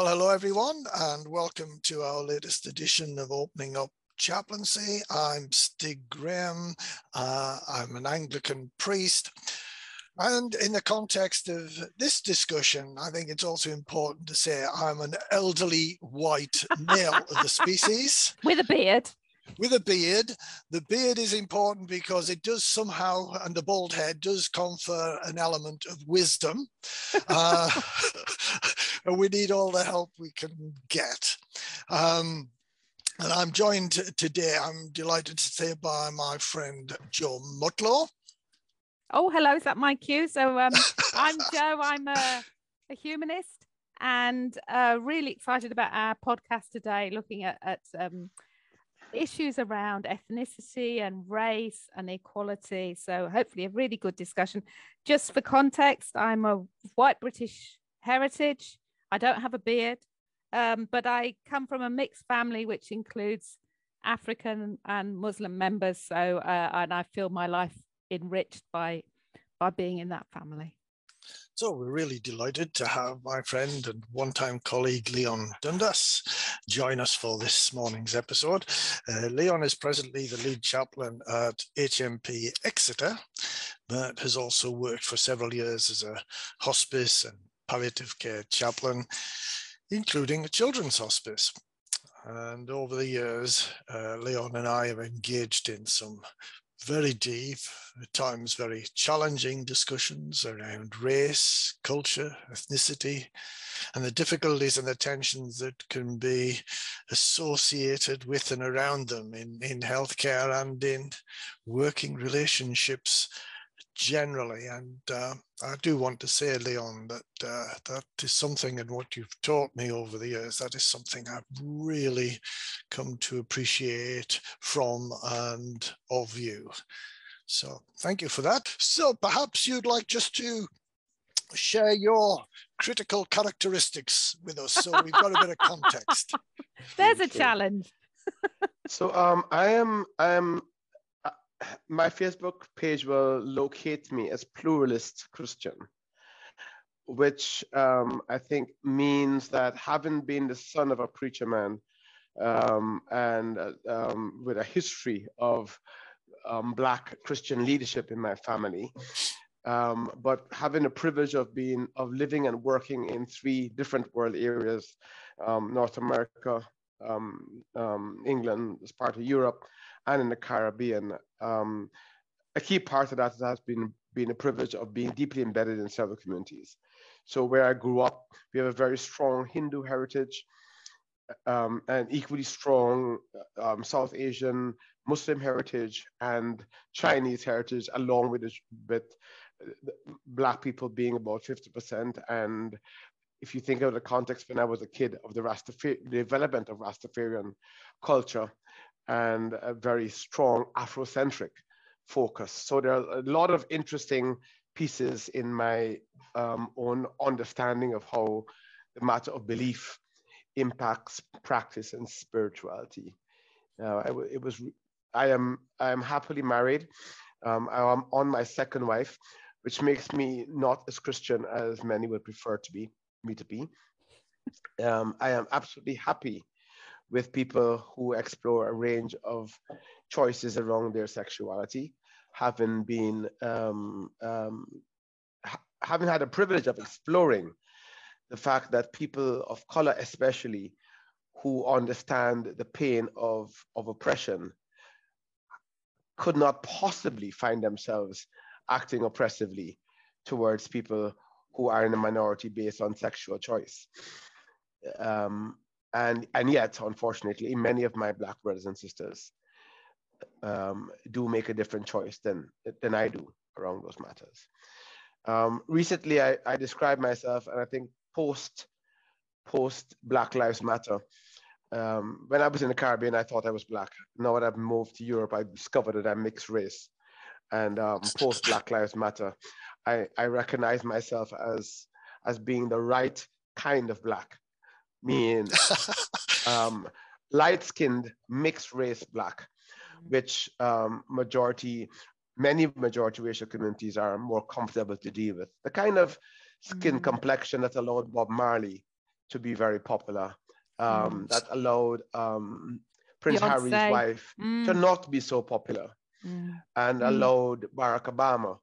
Well, hello everyone, and welcome to our latest edition of Opening Up Chaplaincy. I'm Stig Graham. Uh, I'm an Anglican priest. And in the context of this discussion, I think it's also important to say I'm an elderly white male of the species. With a beard with a beard. The beard is important because it does somehow, and the bald head does confer an element of wisdom. Uh, and we need all the help we can get. Um, and I'm joined today, I'm delighted to say, by my friend Joe Mutlow. Oh, hello, is that my cue? So um, I'm Joe, I'm a, a humanist and uh, really excited about our podcast today, looking at, at um, issues around ethnicity and race and equality. So, hopefully, a really good discussion. Just for context, I'm a white British heritage. I don't have a beard, um, but I come from a mixed family, which includes African and Muslim members. So, uh, and I feel my life enriched by by being in that family. So we're really delighted to have my friend and one-time colleague Leon Dundas join us for this morning's episode. Uh, Leon is presently the lead chaplain at HMP Exeter, but has also worked for several years as a hospice and palliative care chaplain, including a children's hospice. And over the years, uh, Leon and I have engaged in some very deep, at times very challenging discussions around race, culture, ethnicity, and the difficulties and the tensions that can be associated with and around them in, in healthcare and in working relationships generally. And uh, I do want to say, Leon, that uh, that is something, and what you've taught me over the years, that is something I've really come to appreciate from and of you. So thank you for that. So perhaps you'd like just to share your critical characteristics with us so we've got a bit of context. There's a challenge. so um, I am I am my Facebook page will locate me as pluralist Christian, which um, I think means that having been the son of a preacher man um, and uh, um, with a history of um, Black Christian leadership in my family, um, but having the privilege of being of living and working in three different world areas, um, North America, England as part of Europe, and in the Caribbean. Um, a key part of that has been been a privilege of being deeply embedded in several communities. So where I grew up, we have a very strong Hindu heritage um, and equally strong um, South Asian Muslim heritage and Chinese heritage, along with, with Black people being about 50%. And if you think of the context when I was a kid of the Rastafari, development of Rastafarian culture, and a very strong Afrocentric focus. So there are a lot of interesting pieces in my um, own understanding of how the matter of belief impacts practice and spirituality. Uh, it was I am I am happily married. Um, I am on my second wife, which makes me not as Christian as many would prefer to be me to be. Um, I am absolutely happy with people who explore a range of choices around their sexuality, having been um, um, ha- having had a privilege of exploring the fact that people of color, especially, who understand the pain of, of oppression, could not possibly find themselves acting oppressively towards people who are in a minority based on sexual choice. Um, and and yet unfortunately many of my black brothers and sisters um, do make a different choice than than i do around those matters. Um, recently I, I described myself and i think post post black lives matter um, when i was in the caribbean i thought i was black. Now that i've moved to europe i discovered that i'm mixed race. And um, post black lives matter i i recognize myself as as being the right kind of black mean um, light-skinned mixed race black, which um, majority, many majority racial communities are more comfortable to deal with. The kind of skin mm. complexion that allowed Bob Marley to be very popular. Um, Mm. That allowed um, Prince Harry's Beyonce. wife to Mm, not be so popular mm, and Mm. allowed Barack Obama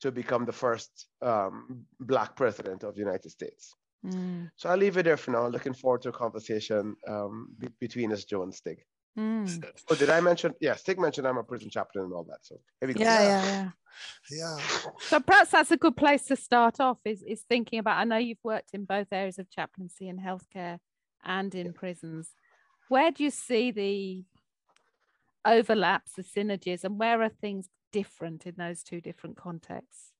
to become the first um, black president of the United States. mm, So I'll leave it there for now. Looking forward to a conversation um, be- between us, Joe and Stig. mm. Oh, did I mention? Yeah, Stig mentioned I'm a prison chaplain and all that. So here we go. Yeah, Yeah. yeah, yeah. Yeah. So perhaps that's a good place to start off is, is thinking about, I know you've worked in both areas of chaplaincy and healthcare and in prisons. Where do you see the overlaps, the synergies, and where are things different in those two different contexts?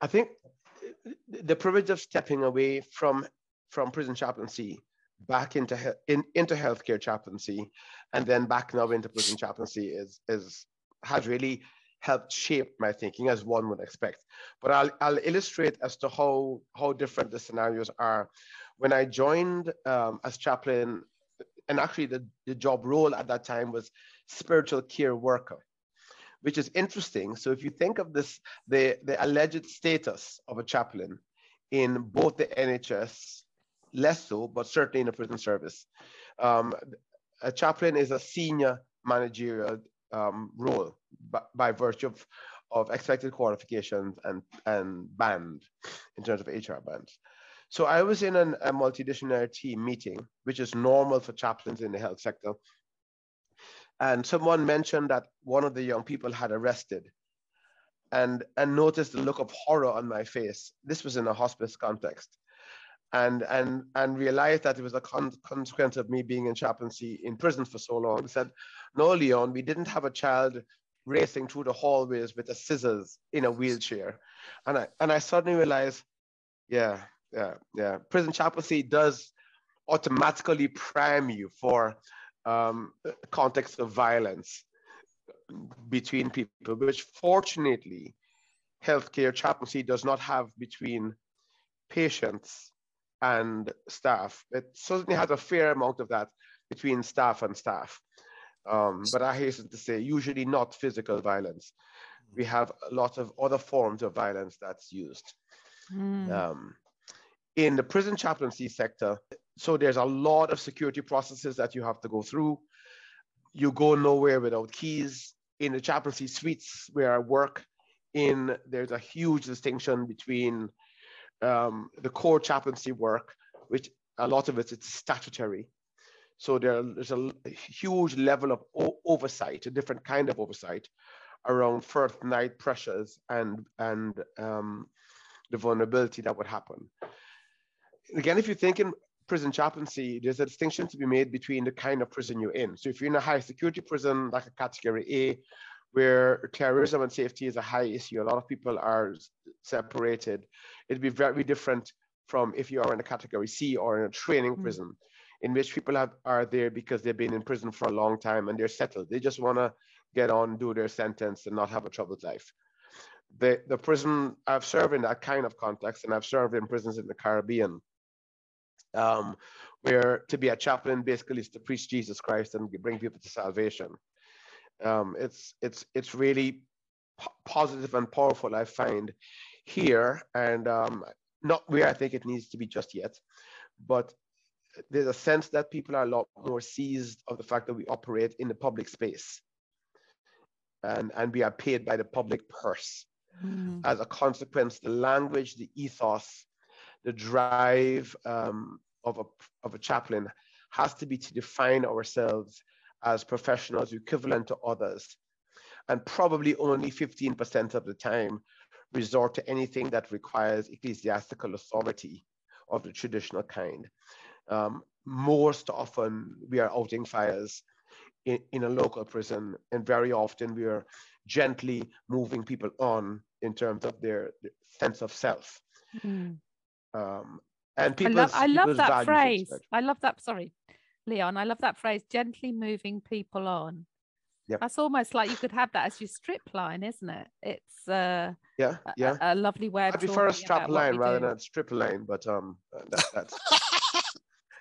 I think uh, the privilege of stepping away from from prison chaplaincy back into in, into healthcare chaplaincy and then back now into prison chaplaincy is is has really helped shape my thinking as one would expect. But i'll, I'll illustrate as to how how different the scenarios are. When i joined um, as chaplain and actually the, the job role at that time was spiritual care worker which is interesting so if you think of this the, the alleged status of a chaplain in both the NHS, less so, but certainly in the prison service. Um, a chaplain is a senior managerial um, role by, by virtue of, of expected qualifications and, and band in terms of HR bands. So I was in an, a multidisciplinary team meeting, which is normal for chaplains in the health sector. And someone mentioned that one of the young people had arrested and and noticed the look of horror on my face. This was in a hospice context, and and and realized that it was a con- consequence of me being in chaplaincy in prison for so long. Said, "No, Leon, we didn't have a child racing through the hallways with a scissors in a wheelchair," and I and I suddenly realized, yeah, yeah, yeah, prison chaplaincy does automatically prime you for um, context of violence between people, which fortunately, healthcare chaplaincy does not have between patients and staff. It certainly has a fair amount of that between staff and staff. Um, but I hasten to say, usually not physical violence. We have a lot of other forms of violence that's used. Mm, Um, in the prison chaplaincy sector, so there's a lot of security processes that you have to go through. You go nowhere without keys. In the chaplaincy suites where I work in, there's a huge distinction between um, the core chaplaincy work, which a lot of it is statutory. So there, there's a huge level of oversight, a different kind of oversight around first night pressures and and um, the vulnerability that would happen. Again, if you're in prison chaplaincy, there's a distinction to be made between the kind of prison you're in. So if you're in a high security prison, like a category A, where terrorism and safety is a high issue, a lot of people are separated. It'd be very different from if you are in a category C or in a training Mm. prison, in which people have, are there because they've been in prison for a long time and they're settled. They just want to get on, do their sentence, and not have a troubled life. The, the prison I've served in that kind of context, and I've served in prisons in the Caribbean, um, where to be a chaplain basically is to preach Jesus Christ and bring people to salvation. Um, it's it's it's really po- positive and powerful. I find here, and um, not where I think it needs to be just yet, but there's a sense that people are a lot more seized of the fact that we operate in the public space, and and we are paid by the public purse mm, as a consequence, the language, the ethos, the drive um, of, a, of a chaplain has to be to define ourselves as professionals equivalent to others. And probably only 15% of the time resort to anything that requires ecclesiastical authority of the traditional kind. Um, most often, we are outing fires in, in a local prison, and very often we are gently moving people on in terms of their, their sense of self. mm. Um, and I love, I love that phrase. I love that. Sorry, Leon. I love that phrase. Gently moving people on. Yep. That's almost like you could have that as your strip line, isn't it? It's uh, Yeah, yeah. a, a lovely way of I prefer a talking strap line rather do. than a strip line, but um, that, that's.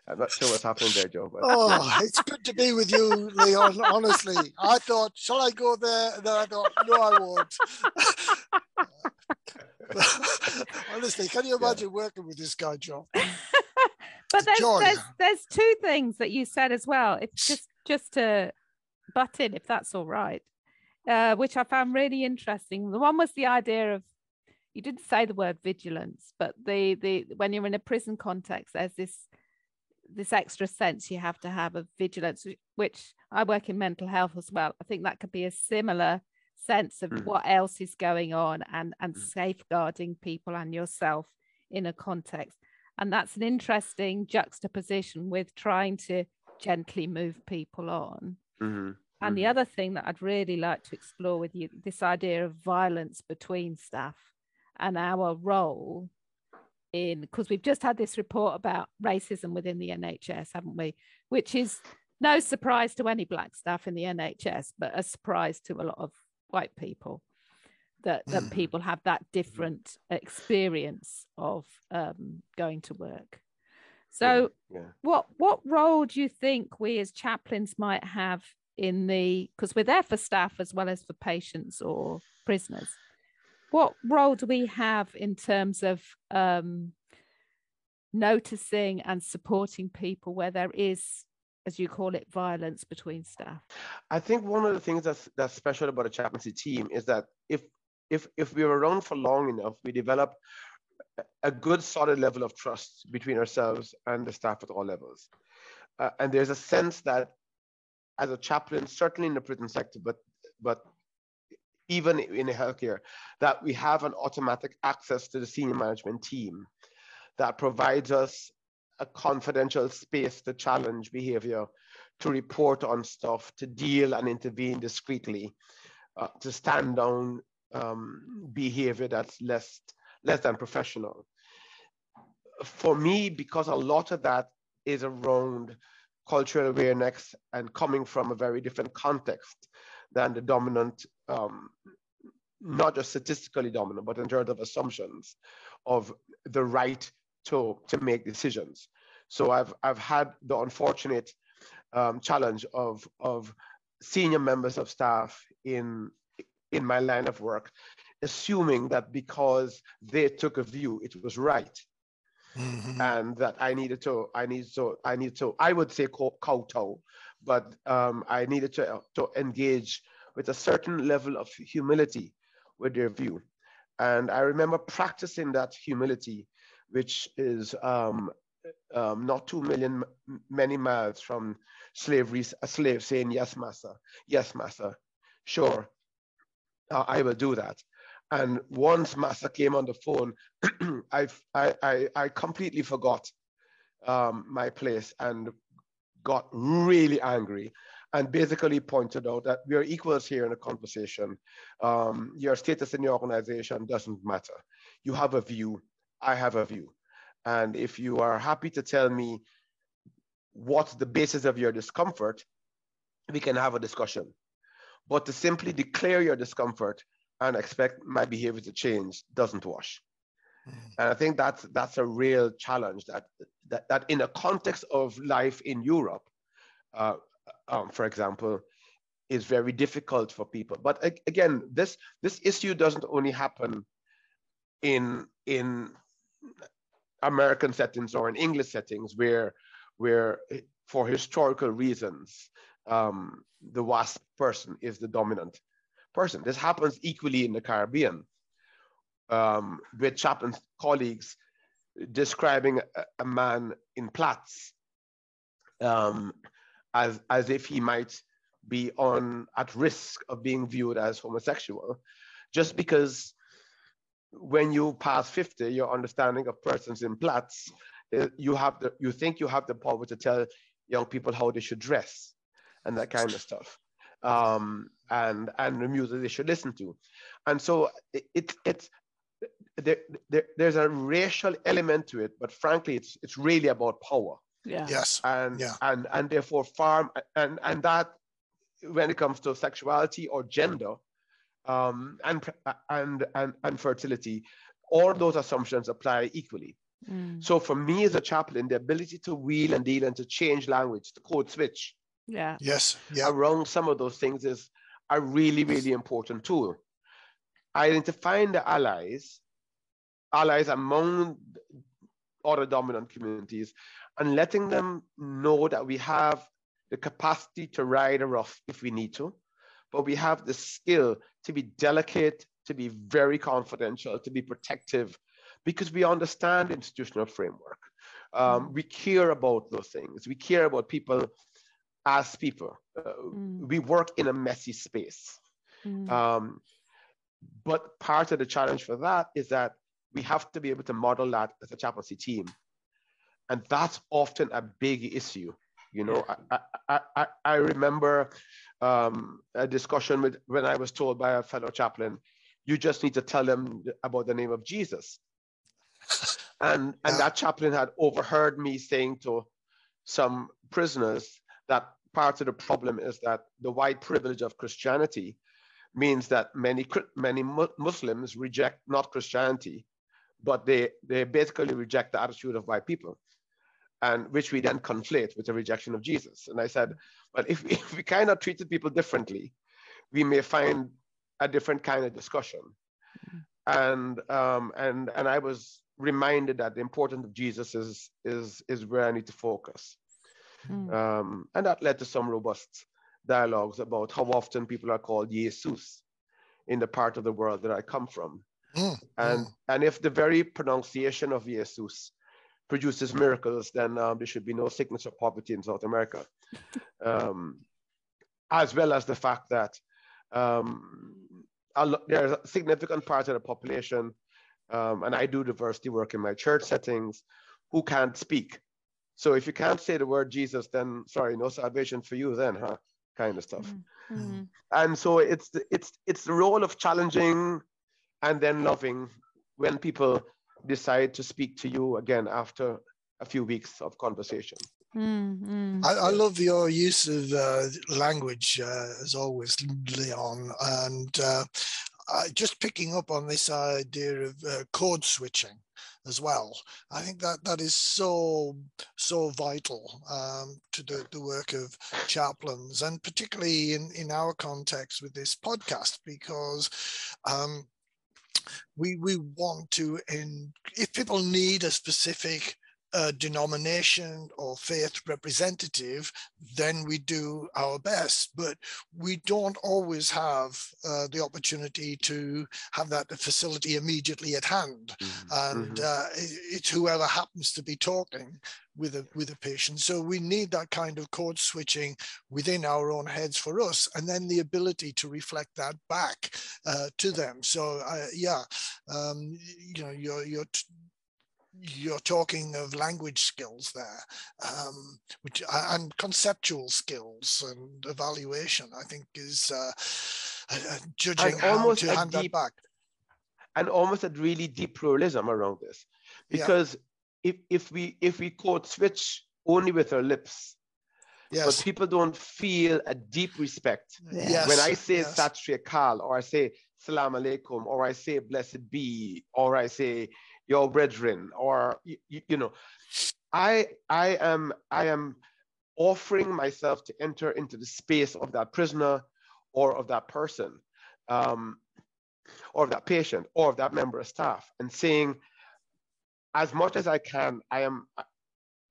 I'm not sure what's happening there, Joe. But Oh, it's good to be with you, Leon. Honestly, I thought, shall I go there? And then I thought, no, I won't. honestly, can you Yeah. imagine working with this guy, John? but there's, there's there's two things that you said as well. If just just to butt in, if that's all right, uh, which I found really interesting. The one was the idea of you didn't say the word vigilance, but the the when you're in a prison context, there's this this extra sense you have to have of vigilance, which I work in mental health as well. I think that could be a similar sense of mm. what else is going on and and mm. safeguarding people and yourself in a context. And that's an interesting juxtaposition with trying to gently move people on. Mm-hmm. And the mm-hmm. other thing that I'd really like to explore with you this idea of violence between staff and our role in because we've just had this report about racism within the NHS, haven't we? Which is no surprise to any black staff in the NHS, but a surprise to a lot of white people that that mm. people have that different experience of um, going to work. So, yeah. what what role do you think we as chaplains might have in the because we're there for staff as well as for patients or prisoners? what role do we have in terms of um, noticing and supporting people where there is as you call it violence between staff? I think one of the things that's that's special about a chaplaincy team is that if if if we're around for long enough we develop a good solid level of trust between ourselves and the staff at all levels. Uh, and there's a sense that as a chaplain certainly in the prison sector but but even in healthcare, that we have an automatic access to the senior management team that provides us a confidential space to challenge behavior, to report on stuff, to deal and intervene discreetly, uh, to stand down um, behavior that's less, less than professional. For me, because a lot of that is around cultural awareness and coming from a very different context than the dominant, um, not just statistically dominant, but in terms of assumptions of the right to, to make decisions. So I've, I've had the unfortunate um, challenge of, of senior members of staff in, in my line of work, assuming that because they took a view, it was right. Mm-hmm. and that I needed to, I need to, I need to, I would say kowtow, but um, I needed to, to engage with a certain level of humility with their view. And I remember practicing that humility, which is um, um, not two million many miles from slavery, a slave saying, Yes, master, yes, master, sure, uh, I will do that. And once master came on the phone, I, I, I completely forgot um, my place and got really angry and basically pointed out that we are equals here in a conversation. Um, your status in the organization doesn't matter. You have a view, I have a view. And if you are happy to tell me what's the basis of your discomfort, we can have a discussion. But to simply declare your discomfort and expect my behavior to change doesn't wash. Mm. And I think that's that's a real challenge that that, that in a context of life in Europe, uh, um, for example, is very difficult for people. But again, this this issue doesn't only happen in in American settings or in English settings where where for historical reasons um, the WASP person is the dominant person. This happens equally in the Caribbean um, with chaplain's colleagues describing a, a man in plaits um, as, as if he might be on at risk of being viewed as homosexual, just because when you pass 50, your understanding of persons in plaits, eh, you have the, you think you have the power to tell young people how they should dress and that kind of stuff. Um, and and the music they should listen to. And so it, it it's there, there, there's a racial element to it, but frankly, it's it's really about power. Yeah. Yes. And yeah. and and therefore farm and and that when it comes to sexuality or gender um, and, and and and fertility, all those assumptions apply equally. Mm. So for me as a chaplain, the ability to wheel and deal and to change language, to code switch, yeah, yes, yeah, around some of those things is a really really important tool. Identifying the allies, allies among other dominant communities and letting them know that we have the capacity to ride a rough if we need to, but we have the skill to be delicate, to be very confidential, to be protective, because we understand institutional framework. Um, we care about those things. We care about people as people. Uh, mm. We work in a messy space. Mm. Um, but part of the challenge for that is that we have to be able to model that as a chaplaincy team. And that's often a big issue. You know, I, I, I, I remember um, a discussion with when I was told by a fellow chaplain, you just need to tell them about the name of Jesus. And, and that chaplain had overheard me saying to some prisoners that part of the problem is that the white privilege of Christianity means that many many Muslims reject not Christianity, but they they basically reject the attitude of white people, and which we then conflate with the rejection of Jesus. And I said, but if we, if we kind of treated people differently, we may find a different kind of discussion. Mm-hmm. And um, and and I was reminded that the importance of Jesus is is is where I need to focus. Mm. Um, and that led to some robust dialogues about how often people are called Jesus in the part of the world that I come from. Mm. And, mm. and if the very pronunciation of Jesus produces miracles, then um, there should be no sickness or poverty in South America. Um, as well as the fact that um, there's a significant part of the population, um, and I do diversity work in my church settings, who can't speak. So if you can't say the word Jesus, then sorry, no salvation for you then, huh? kind of stuff. Mm-hmm. mm-hmm. And so it's the, it's it's the role of challenging and then loving when people decide to speak to you again after a few weeks of conversation. Mm-hmm. I, I, love your use of uh, language uh, as always, Leon, and uh, just picking up on this idea of uh, code switching as well. I think that that is so so vital um, to the, the work of chaplains, and particularly in in our context with this podcast, because. Um, we we want to and if people need a specific a denomination or faith representative, then we do our best. But we don't always have uh, the opportunity to have that facility immediately at hand, mm-hmm. and mm-hmm. uh, it's whoever happens to be talking with a with a patient. So we need that kind of code switching within our own heads for us, and then the ability to reflect that back uh, to them. So uh, yeah, um, you know, you're you're t- you're talking of language skills there, um, which uh, and conceptual skills and evaluation. I think is uh, uh, judging and how to hand deep, that back, and almost a really deep pluralism around this, because yeah. if if we if we code switch only with our lips. Yes. But people don't feel a deep respect. Yes. When I say yes. Sat Sri Akal, or I say Salam Alaikum, or I say Blessed be, or I say your brethren or you, you know i i am i am offering myself to enter into the space of that prisoner or of that person um, or of that patient or of that member of staff and saying as much as i can i am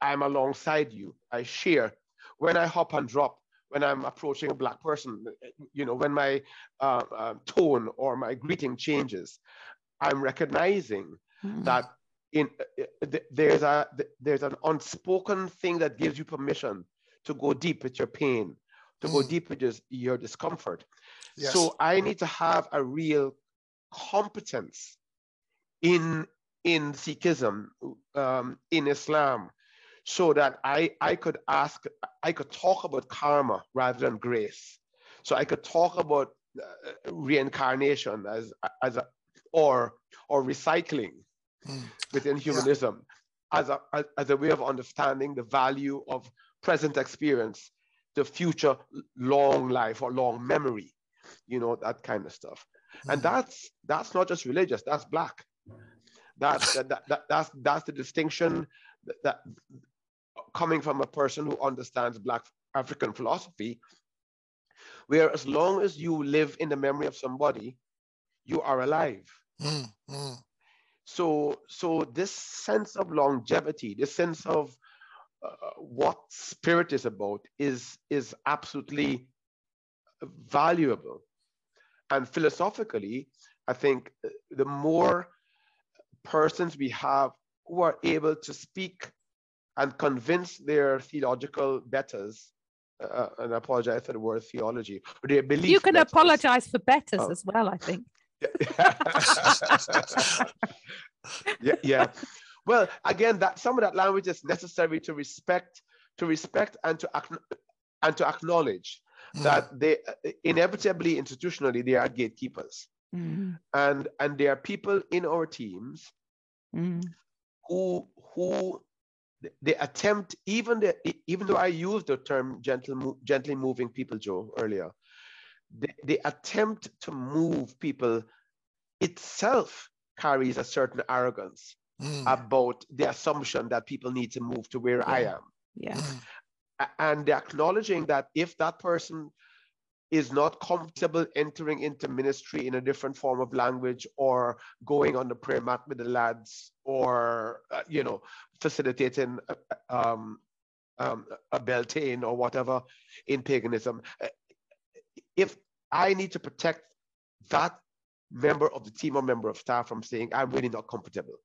i am alongside you. I share. When i hop and drop when i'm approaching a black person you know when my uh, uh, tone or my greeting changes i'm recognizing mm. that in uh, uh there's a there's an unspoken thing that gives you permission to go deep with your pain to mm. go deep with your, your discomfort yes. so i need to have a real competence in in sikhism um, in islam so that i i could ask i could talk about karma rather than grace so i could talk about uh, reincarnation as as a or or recycling. Within humanism yeah. as, a, as, a way of understanding the value of present experience, the future long life or long memory, you know, that kind of stuff. Mm. And that's that's not just religious, that's black. That's that, that, that, that's that's the distinction that, that coming from a person who understands black African philosophy, where as long as you live in the memory of somebody, you are alive. Mm, mm. So, so this sense of longevity, this sense of uh, what spirit is about is, is absolutely valuable. And philosophically, I think the more persons we have who are able to speak and convince their theological betters, uh, and I apologize for the word theology, their belief. You can betters. apologize for betters Oh. as well, I think. yeah, yeah. Well, again, that some of that language is necessary to respect, to respect, and to and to acknowledge Mm. that they inevitably, institutionally, they are gatekeepers, Mm, and and there are people in our teams mm, who who they attempt even the, even though I used the term gentle gently moving people, Joe, earlier, the, the attempt to move people itself carries a certain arrogance Mm. about the assumption that people need to move to where I am. yeah. Mm. A- And acknowledging that if that person is not comfortable entering into ministry in a different form of language or going on the prayer mat with the lads or, uh, you know, facilitating a, um, um, a Beltane or whatever in paganism, uh, if I need to protect that member of the team or member of staff from saying, I'm really not comfortable.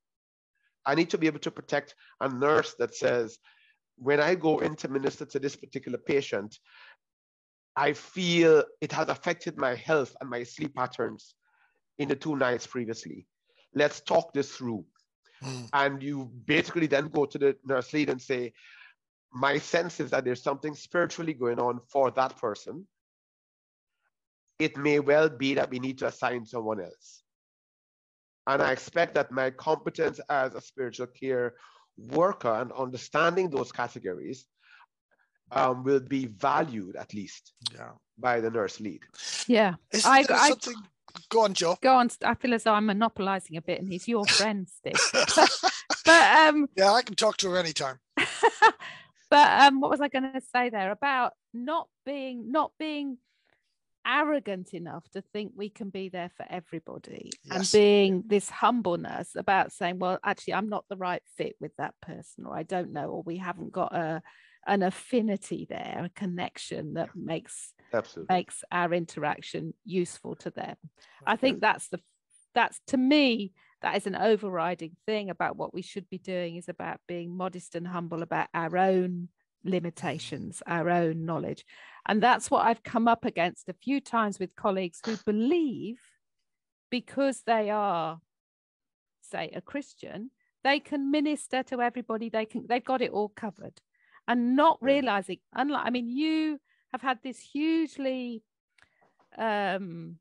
I need to be able to protect a nurse that says, when I go in to minister to this particular patient, I feel it has affected my health and my sleep patterns in the two nights previously. Let's talk this through. Mm. And you basically then go to the nurse lead and say, My sense is that there's something spiritually going on for that person. It may well be that we need to assign someone else. And I expect that my competence as a spiritual care worker and understanding those categories um, will be valued at least Yeah. by the nurse lead. Yeah. Is I- there I- something? Go on, Joe. Go on. I feel as though I'm monopolizing a bit and he's your friend, Stig. but um yeah, I can talk to her anytime. but um what was I going to say there about not being not being arrogant enough to think we can be there for everybody and being this humbleness about saying well actually I'm not the right fit with that person or I don't know or we haven't got a an affinity there a connection that makes Absolutely. makes our interaction useful to them. I think that's the that's to me that is an overriding thing about what we should be doing is about being modest and humble about our own limitations, our own knowledge. And that's what I've come up against a few times with colleagues who believe because they are say a Christian, they can minister to everybody, they can they've got it all covered. And not realizing, unlike I mean, you have had this hugely um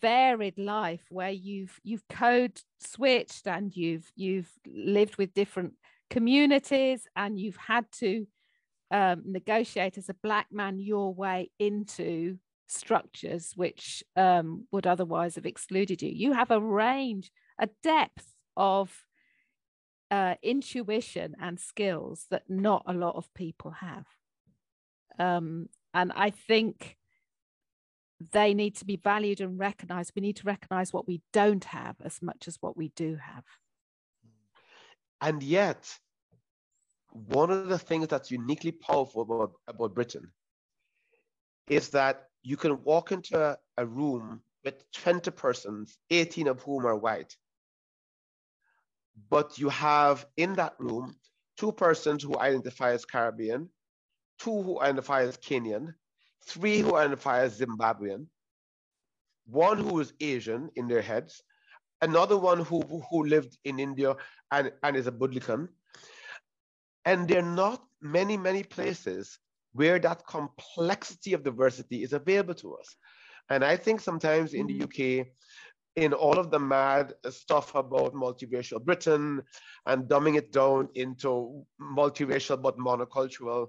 varied life where you've you've code switched and you've you've lived with different communities and you've had to um, negotiate as a black man your way into structures which um, would otherwise have excluded you you have a range a depth of uh, intuition and skills that not a lot of people have um, and i think they need to be valued and recognized. We need to recognize what we don't have as much as what we do have. And yet, one of the things that's uniquely powerful about, about Britain is that you can walk into a, a room with 20 persons, 18 of whom are white. But you have in that room two persons who identify as Caribbean, two who identify as Kenyan, three who identify as Zimbabwean, one who is Asian in their heads, another one who, who lived in India and, and is a Budlikan. And there are not many, many places where that complexity of diversity is available to us. And I think sometimes in the UK, in all of the mad stuff about multiracial Britain and dumbing it down into multiracial but monocultural,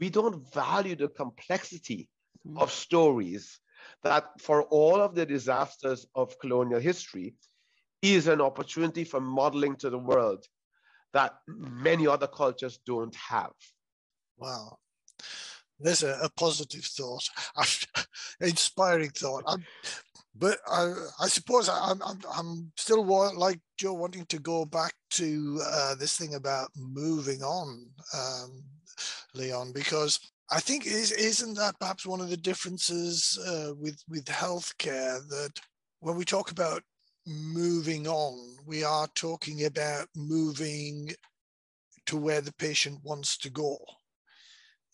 we don't value the complexity Mm. of stories that for all of the disasters of colonial history is an opportunity for modeling to the world that many other cultures don't have. Wow. There's a, a positive thought, inspiring thought. I'm, but I, I suppose I, am I'm, I'm still like Joe wanting to go back to uh, this thing about moving on, um, Leon, because I think is isn't that perhaps one of the differences uh, with with healthcare that when we talk about moving on, we are talking about moving to where the patient wants to go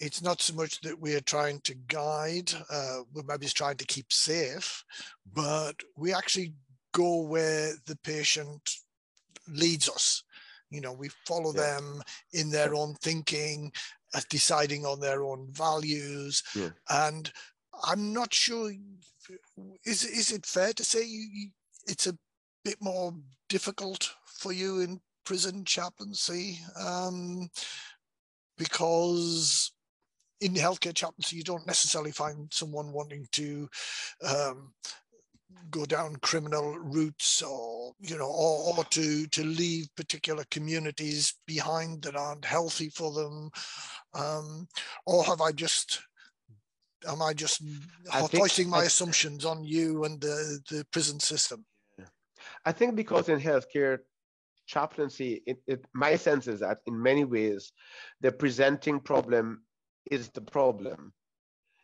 it's not so much that we are trying to guide, uh, we're maybe trying to keep safe, but we actually go where the patient leads us. You know, we follow yeah. them in their own thinking, uh, deciding on their own values. Yeah. And I'm not sure, is, is it fair to say you, you, it's a bit more difficult for you in prison chaplaincy? Um, because in healthcare chaplaincy, you don't necessarily find someone wanting to um, go down criminal routes or you know or, or to to leave particular communities behind that aren't healthy for them um, or have i just am i just I hoisting my I, assumptions on you and the the prison system i think because in healthcare chaplaincy it, it my sense is that in many ways the presenting problem is the problem.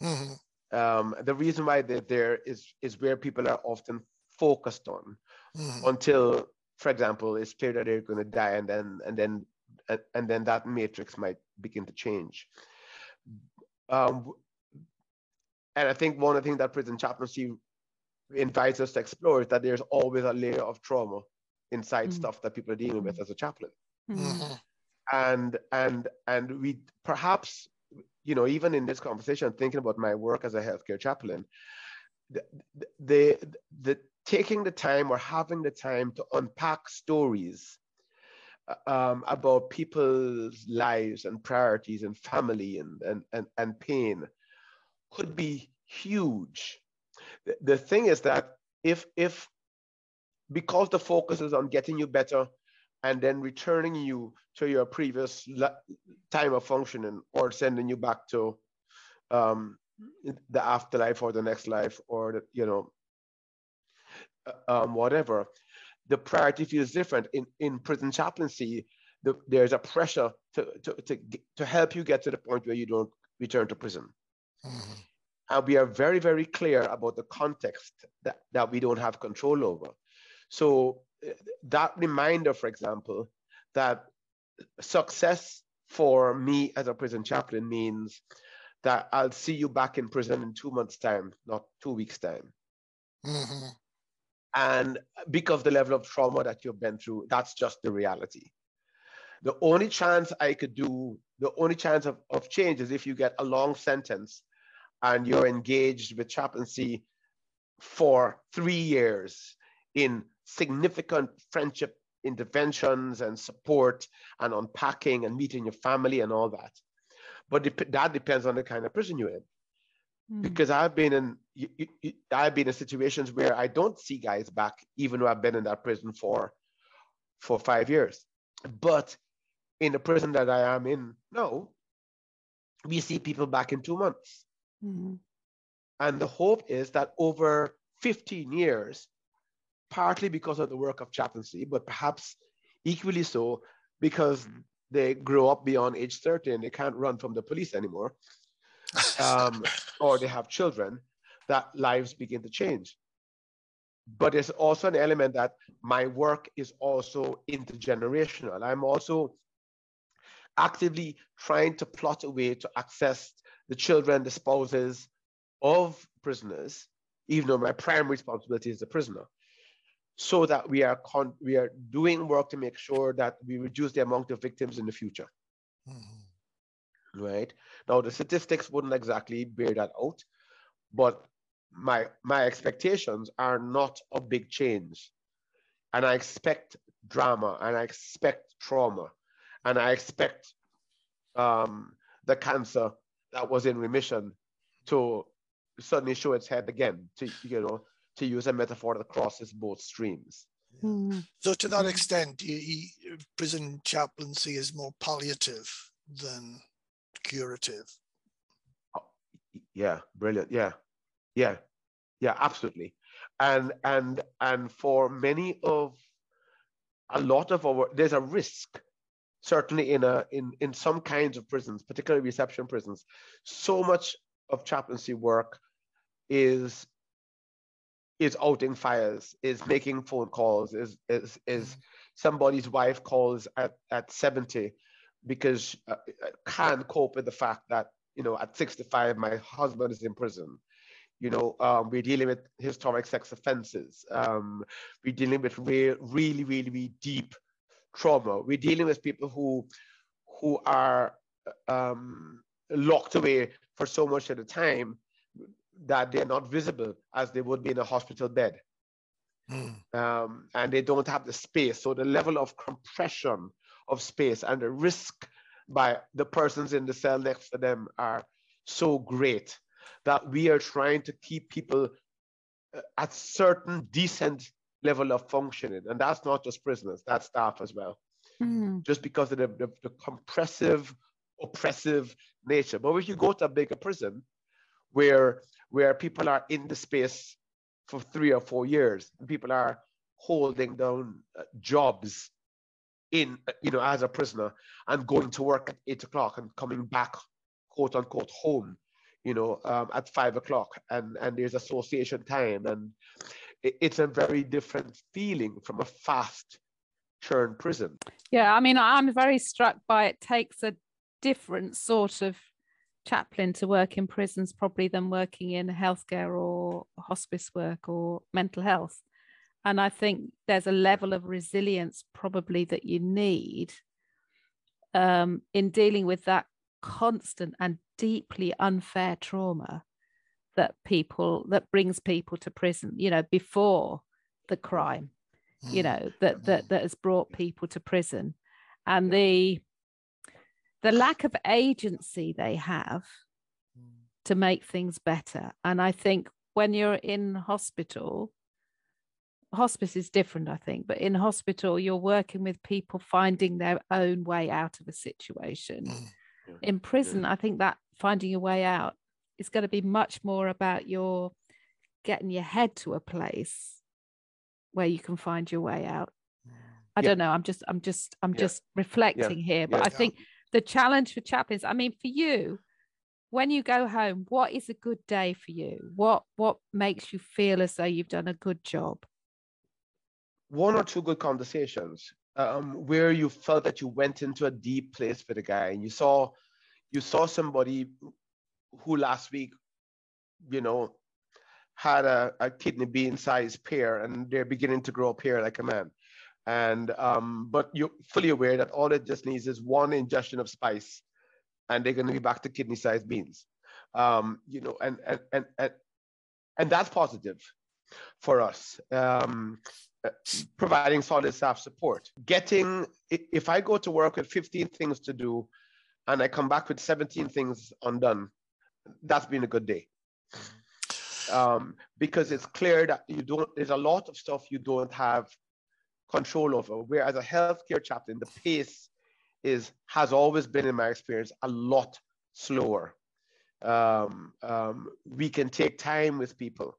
Mm-hmm. Um, the reason why they're there is is where people are often focused on mm-hmm. until, for example, it's clear that they're going to die, and then and then and then that matrix might begin to change. Um, and I think one of the things that prison chaplaincy invites us to explore is that there's always a layer of trauma inside mm-hmm. stuff that people are dealing with as a chaplain. Mm-hmm. And and and we perhaps you know, even in this conversation, thinking about my work as a healthcare chaplain, the, the, the taking the time or having the time to unpack stories uh, um, about people's lives and priorities and family and, and, and, and pain could be huge. The, thing is that if, if because the focus is on getting you better and then returning you to your previous time of functioning or sending you back to um, the afterlife or the next life or the, you know uh, um, whatever the priority feels different in in prison chaplaincy the, there's a pressure to, to, to, to help you get to the point where you don't return to prison mm-hmm. And we are very very clear about the context that, that we don't have control over so that reminder, for example, that success for me as a prison chaplain means that I'll see you back in prison in two months' time, not two weeks' time. Mm-hmm. And because the level of trauma that you've been through, that's just the reality. The only chance I could do, the only chance of, of change is if you get a long sentence and you're engaged with chaplaincy for three years in significant friendship interventions and support and unpacking and meeting your family and all that. But that depends on the kind of prison you're in. Mm. Because I've been in I've been in situations where I don't see guys back, even though I've been in that prison for for five years. But in the prison that I am in now, we see people back in two months. Mm. And the hope is that over 15 years, partly because of the work of chaplaincy, but perhaps equally so because they grow up beyond age 30 and they can't run from the police anymore, um, or they have children, that lives begin to change. But there's also an element that my work is also intergenerational. I'm also actively trying to plot a way to access the children, the spouses of prisoners, even though my primary responsibility is the prisoner so that we are we are doing work to make sure that we reduce the amount of victims in the future. Mm-hmm. Right now, the statistics wouldn't exactly bear that out, but my my expectations are not a big change, and I expect drama, and I expect trauma, and I expect um, the cancer that was in remission to suddenly show its head again. To you know, to use a metaphor that crosses both streams. Mm. So, to that extent, you, you, prison chaplaincy is more palliative than curative. Oh, yeah, brilliant. Yeah, yeah, yeah, absolutely. and and and for many of a lot of our there's a risk certainly in a in in some kinds of prisons particularly reception prisons so much of chaplaincy work is is outing fires is making phone calls is is is somebody's wife calls at at 70 because uh, can't cope with the fact that you know at 65 my husband is in prison you know, um, we're dealing with historic sex offenses. Um, we're dealing with re- really, really, really deep trauma. We're dealing with people who who are um, locked away for so much at a time that they're not visible as they would be in a hospital bed. Mm. Um, and they don't have the space. So the level of compression of space and the risk by the persons in the cell next to them are so great that we are trying to keep people uh, at certain decent level of functioning. And that's not just prisoners, that's staff as well. Mm. Just because of the, the, the, compressive, oppressive nature. But if you go to a bigger prison where where people are in the space for three or four years, people are holding down uh, jobs in uh, you know as a prisoner and going to work at eight o'clock and coming back quote unquote home you know, um, at five o'clock, and and there's association time, and it's a very different feeling from a fast churn prison. Yeah, I mean, I'm very struck by it takes a different sort of chaplain to work in prisons probably than working in healthcare or hospice work or mental health. And I think there's a level of resilience probably that you need um, in dealing with that constant and deeply unfair trauma that people that brings people to prison you know before the crime you mm. know that that that has brought people to prison. And the the lack of agency they have mm. to make things better. And i think when you're in hospital hospice is different i think but in hospital you're working with people finding their own way out of a situation. Mm. In prison i think that finding a way out is going to be much more about your getting your head to a place where you can find your way out i yeah. don't know i'm just i'm just i'm yeah. just reflecting yeah. here but i think the challenge for chaplains i mean for you when you go home what is a good day for you what what makes you feel as though you've done a good job one or two good conversations um, where you felt that you went into a deep place with a guy and you saw you saw somebody who last week, you know, had a, a kidney bean sized pair and they're beginning to grow a pair like a man. And um, but you're fully aware that all it just needs is one ingestion of spice and they're going to be back to kidney sized beans. Um, you know, and, and, and, and, and that's positive for us. Um, providing solid staff support. Getting, if I go to work with 15 things to do and I come back with 17 things undone, that's been a good day. Um, because it's clear that you don't, there's a lot of stuff you don't have control over. Whereas a healthcare chaplain, the pace is, has always been, in my experience, a lot slower. Um, um, we can take time with people.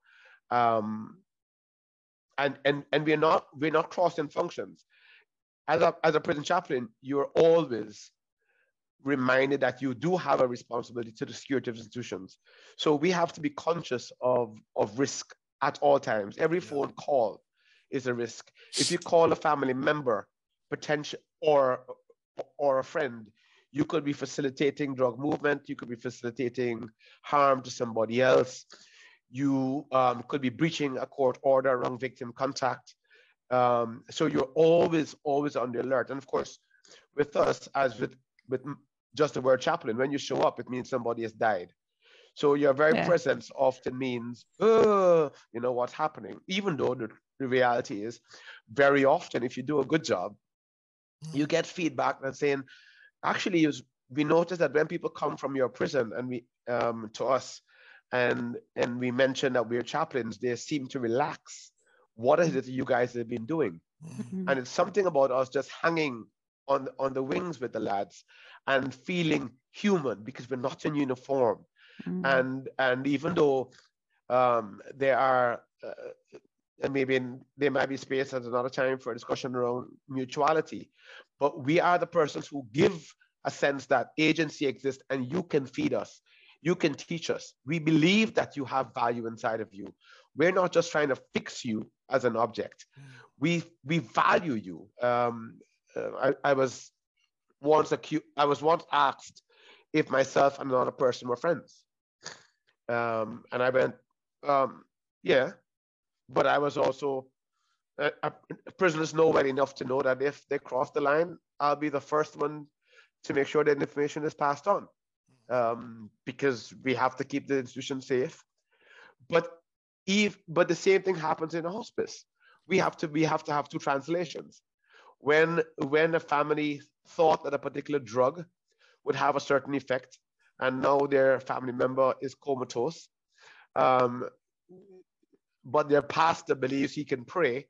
Um, and and and we're not we're not crossing functions. As a as a prison chaplain, you're always reminded that you do have a responsibility to the security of institutions. So we have to be conscious of of risk at all times. Every phone call is a risk. If you call a family member, potential or or a friend, you could be facilitating drug movement. You could be facilitating harm to somebody else you um, could be breaching a court order around victim contact. Um, so you're always, always on the alert. And of course, with us, as with, with just the word chaplain, when you show up, it means somebody has died. So your very yeah. presence often means, oh, you know, what's happening, even though the, the reality is very often, if you do a good job, you get feedback that's saying, actually, we notice that when people come from your prison and we um, to us, and and we mentioned that we're chaplains, they seem to relax. What is it you guys have been doing? Mm-hmm. And it's something about us just hanging on on the wings with the lads and feeling human because we're not in uniform. Mm-hmm. And and even though um, there are uh, and maybe in, there might be space at another time for a discussion around mutuality. But we are the persons who give a sense that agency exists and you can feed us. You can teach us. We believe that you have value inside of you. We're not just trying to fix you as an object. We we value you. Um, uh, I, I was once accused, I was once asked if myself and another person were friends. Um, and I went, um, yeah, but I was also, uh, uh, prisoners know well enough to know that if they cross the line, I'll be the first one to make sure that information is passed on um, because we have to keep the institution safe. But if, but the same thing happens in a hospice. We have to we have to have two translations. When when a family thought that a particular drug would have a certain effect, and now their family member is comatose, um, but their pastor believes he can pray,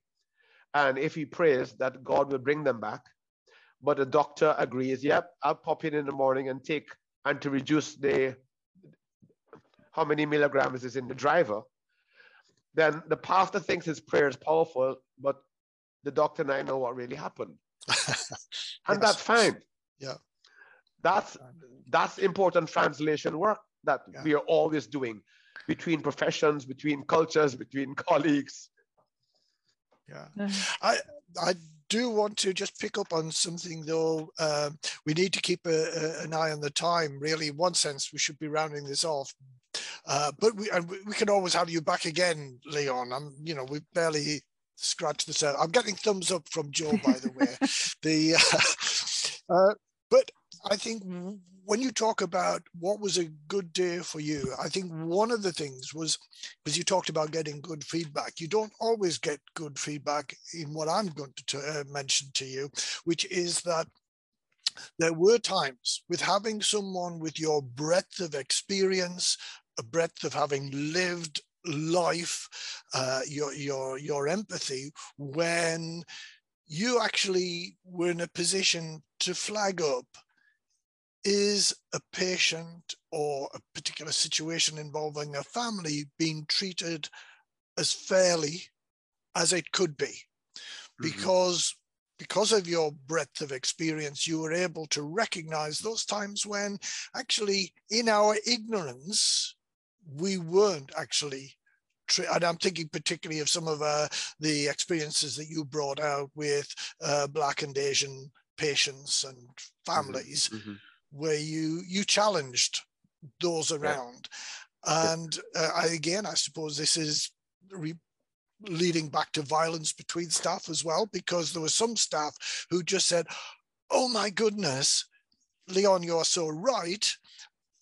and if he prays, that God will bring them back. But the doctor agrees, yep, I'll pop in in the morning and take, and to reduce the, how many milligrams is in the driver. Then the pastor thinks his prayer is powerful, but the doctor and I know what really happened. and yes. that's fine. Yeah. That's that's important translation work that yeah. we are always doing between professions, between cultures, between colleagues. Yeah, I I do want to just pick up on something though. Um, we need to keep a, a, an eye on the time. Really, in one sense, we should be rounding this off. Uh, but we we can always have you back again, Leon. I'm, you know, we barely scratched the surface. I'm getting thumbs up from Joe, by the way. the uh, uh, but I think when you talk about what was a good day for you, I think one of the things was because you talked about getting good feedback. You don't always get good feedback in what I'm going to uh, mention to you, which is that there were times with having someone with your breadth of experience, a breadth of having lived life, uh, your your your empathy, when you actually were in a position to flag up is a patient or a particular situation involving a family being treated as fairly as it could be mm-hmm. because because of your breadth of experience you were able to recognize those times when actually in our ignorance we weren't actually and I'm thinking particularly of some of uh, the experiences that you brought out with uh, Black and Asian patients and mm-hmm. families, mm-hmm where you you challenged those around. Yeah. And uh, I, again, I suppose this is re- leading back to violence between staff as well, because there were some staff who just said, "Oh my goodness, Leon, you're so right.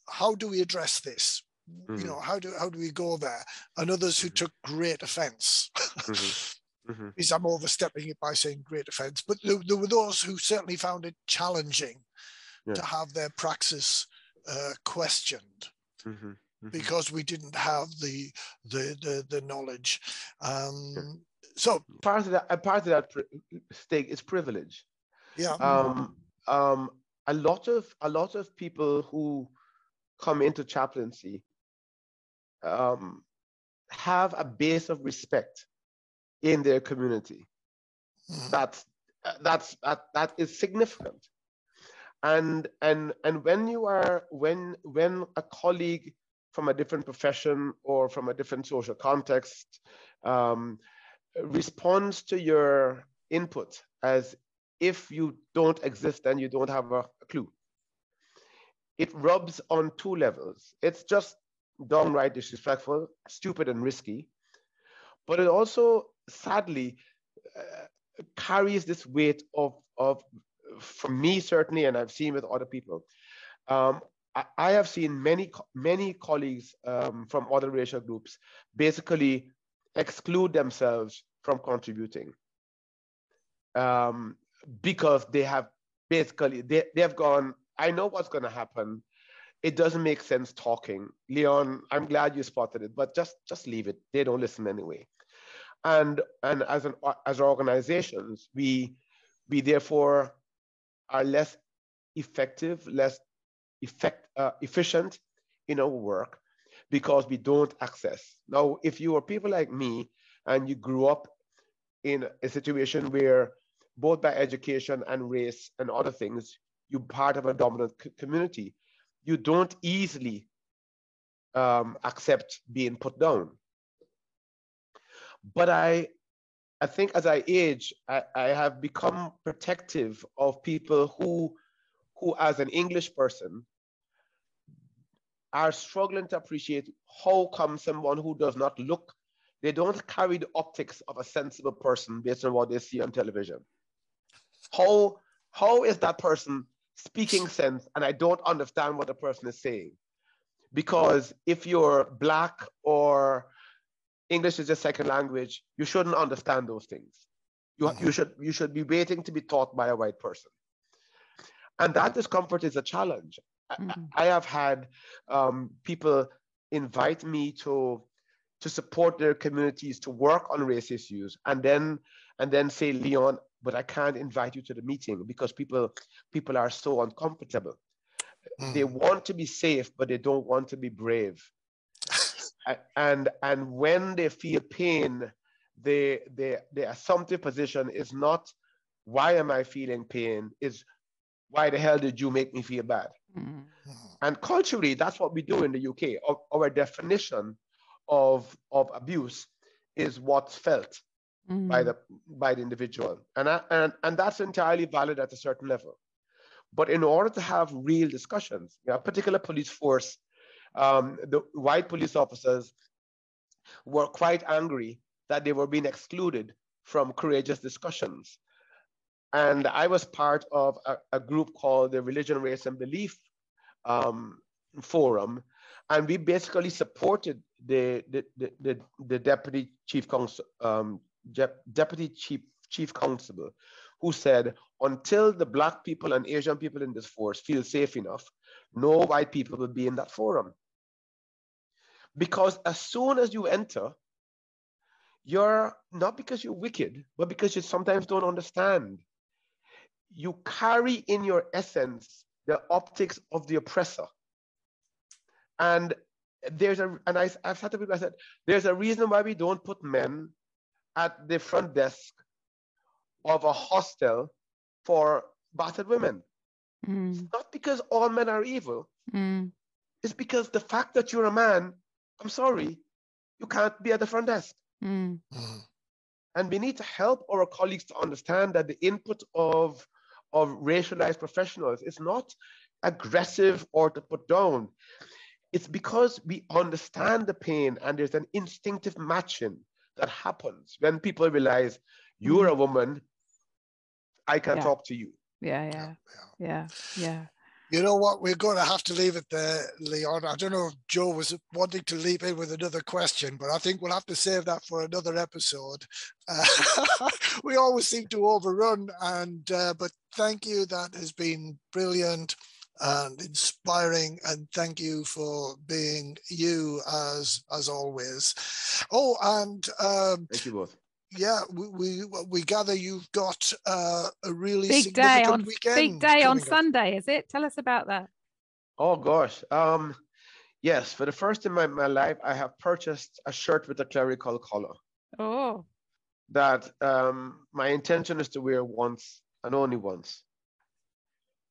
How do we address this? Mm-hmm. You know, how do how do we go there?" And others who mm-hmm. took great offense. mm-hmm. Mm-hmm. Is I'm overstepping it by saying great offense, but there, there were those who certainly found it challenging yeah. to have their praxis uh, questioned. Mm-hmm. Mm-hmm. Because we didn't have the the the, the knowledge, um, yeah. so part of that part of that stake is privilege. Yeah. Um, um, a lot of a lot of people who come into chaplaincy um, have a base of respect in their community. Mm. That's that's that, that is significant and and and when you are when when a colleague from a different profession or from a different social context um, responds to your input as if you don't exist and you don't have a, a clue it rubs on two levels it's just downright disrespectful stupid and risky but it also sadly uh, carries this weight of of for me certainly, and I've seen with other people, um, I, I, have seen many many colleagues um, from other racial groups basically exclude themselves from contributing um, because they have basically they, they have gone. I know what's going to happen. It doesn't make sense talking, Leon. I'm glad you spotted it, but just just leave it. They don't listen anyway. And and as an as organizations, we we therefore are less effective, less effect, uh, efficient in our work because we don't access. Now, if you are people like me and you grew up in a situation where both by education and race and other things, you're part of a dominant community, you don't easily um, accept being put down. But I, I think as I age, I, I have become protective of people who, who as an English person, are struggling to appreciate how come someone who does not look, they don't carry the optics of a sensible person based on what they see on television. How, how is that person speaking sense and I don't understand what the person is saying? Because if you're black or English is your second language, you shouldn't understand those things. You, you, should, you should be waiting to be taught by a white person. And that discomfort is a challenge. Mm-hmm. I, I, have had um, people invite me to to support their communities to work on race issues and then and then say leon but i can't invite you to the meeting because people people are so uncomfortable. Mm. they want to be safe but they don't want to be brave. And and when they feel pain the the the assumptive position is not why am i feeling pain? is why the hell did you make me feel bad? Mm. and culturally that's what we do in the uk our, our definition of of abuse is what's felt mm. by the by the individual and, I, and and that's entirely valid at a certain level but in order to have real discussions you know, a particular police force um, the white police officers were quite angry that they were being excluded from courageous discussions. And I was part of a, a group called the Religion, Race, and Belief um, Forum. And we basically supported the, the, the, the, the deputy chief counsel, um, deputy chief, chief constable who said, until the black people and Asian people in this force feel safe enough, no white people will be in that forum. Because as soon as you enter, you're not because you're wicked, but because you sometimes don't understand. You carry in your essence the optics of the oppressor. And there's a, and I, I've said to people, I said, there's a reason why we don't put men at the front desk of a hostel for battered women. Mm. It's not because all men are evil. Mm. It's because the fact that you're a man I'm sorry, you can't be at the front desk. Mm. And we need to help our colleagues to understand that the input of, of racialized professionals is not aggressive or to put down. It's because we understand the pain and there's an instinctive matching that happens when people realize you're a woman, I can yeah. talk to you. Yeah, yeah, yeah, yeah. You know what? We're going to have to leave it there, Leon. I don't know if Joe was wanting to leap in with another question, but I think we'll have to save that for another episode. Uh, we always seem to overrun, and uh, but thank you. That has been brilliant and inspiring and thank you for being you as as always oh and um thank you both yeah, we, we, we gather you've got uh, a really big day on weekend big day on Sunday, is it? Tell us about that. Oh gosh, um, yes. For the first time in my, my life, I have purchased a shirt with a clerical collar. Oh. That um, my intention is to wear once and only once.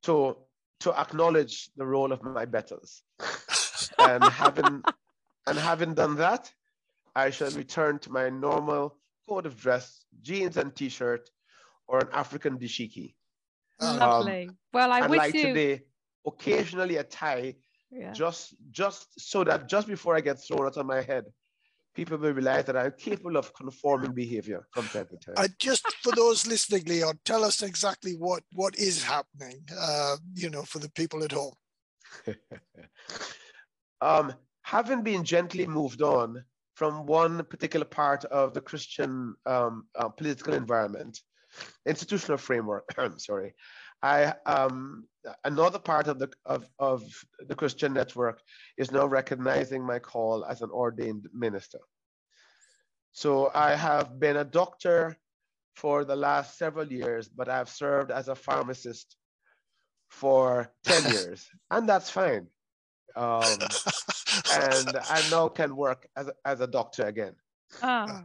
To to acknowledge the role of my betters, and having and having done that, I shall return to my normal code of dress, jeans and t-shirt, or an African dashiki. Oh, Lovely. Um, well, I wish like you today, occasionally a tie, yeah. just just so that just before I get thrown out of my head, people will realize that I'm capable of conforming behavior from time to time. Uh, just for those listening, Leon, tell us exactly what what is happening. Uh, you know, for the people at home. um, having been gently moved on from one particular part of the Christian um, uh, political environment, institutional framework. I'm sorry, I um, another part of the of, of the Christian network is now recognizing my call as an ordained minister. So I have been a doctor for the last several years, but I've served as a pharmacist for 10 years, and that's fine. Um, and I now can work as a, as a doctor again. Oh.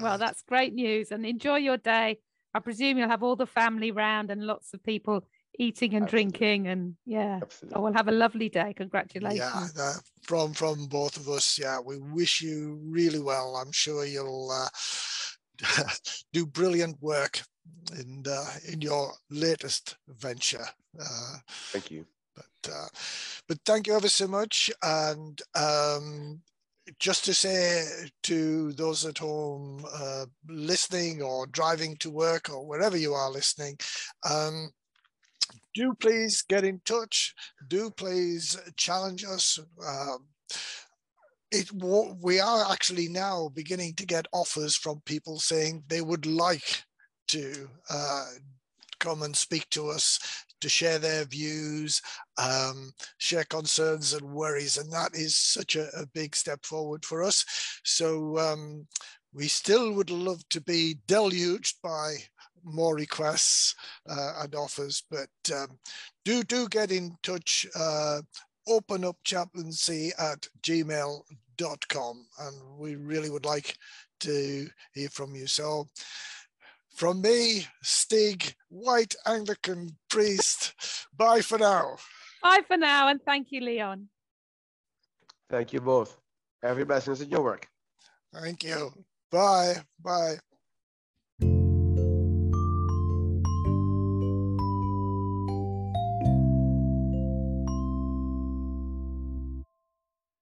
Well, that's great news. And enjoy your day. I presume you'll have all the family round and lots of people eating and Absolutely. drinking. And yeah, Absolutely. oh, we'll have a lovely day. Congratulations. Yeah, uh, from from both of us. Yeah, we wish you really well. I'm sure you'll uh, do brilliant work in uh, in your latest venture. Uh, Thank you. but uh, but thank you ever so much. And um, just to say to those at home uh, listening or driving to work or wherever you are listening, um, do please get in touch. Do please challenge us. Um, it we are actually now beginning to get offers from people saying they would like to uh, come and speak to us to share their views, um, share concerns and worries, and that is such a, a big step forward for us. So um, we still would love to be deluged by more requests uh, and offers, but um, do do get in touch. Uh, open up chaplaincy at gmail.com and we really would like to hear from you. So from me, Stig, white Anglican priest, bye for now. Bye for now. And thank you, Leon. Thank you both. Every blessings in your work. Thank you. Bye. Bye.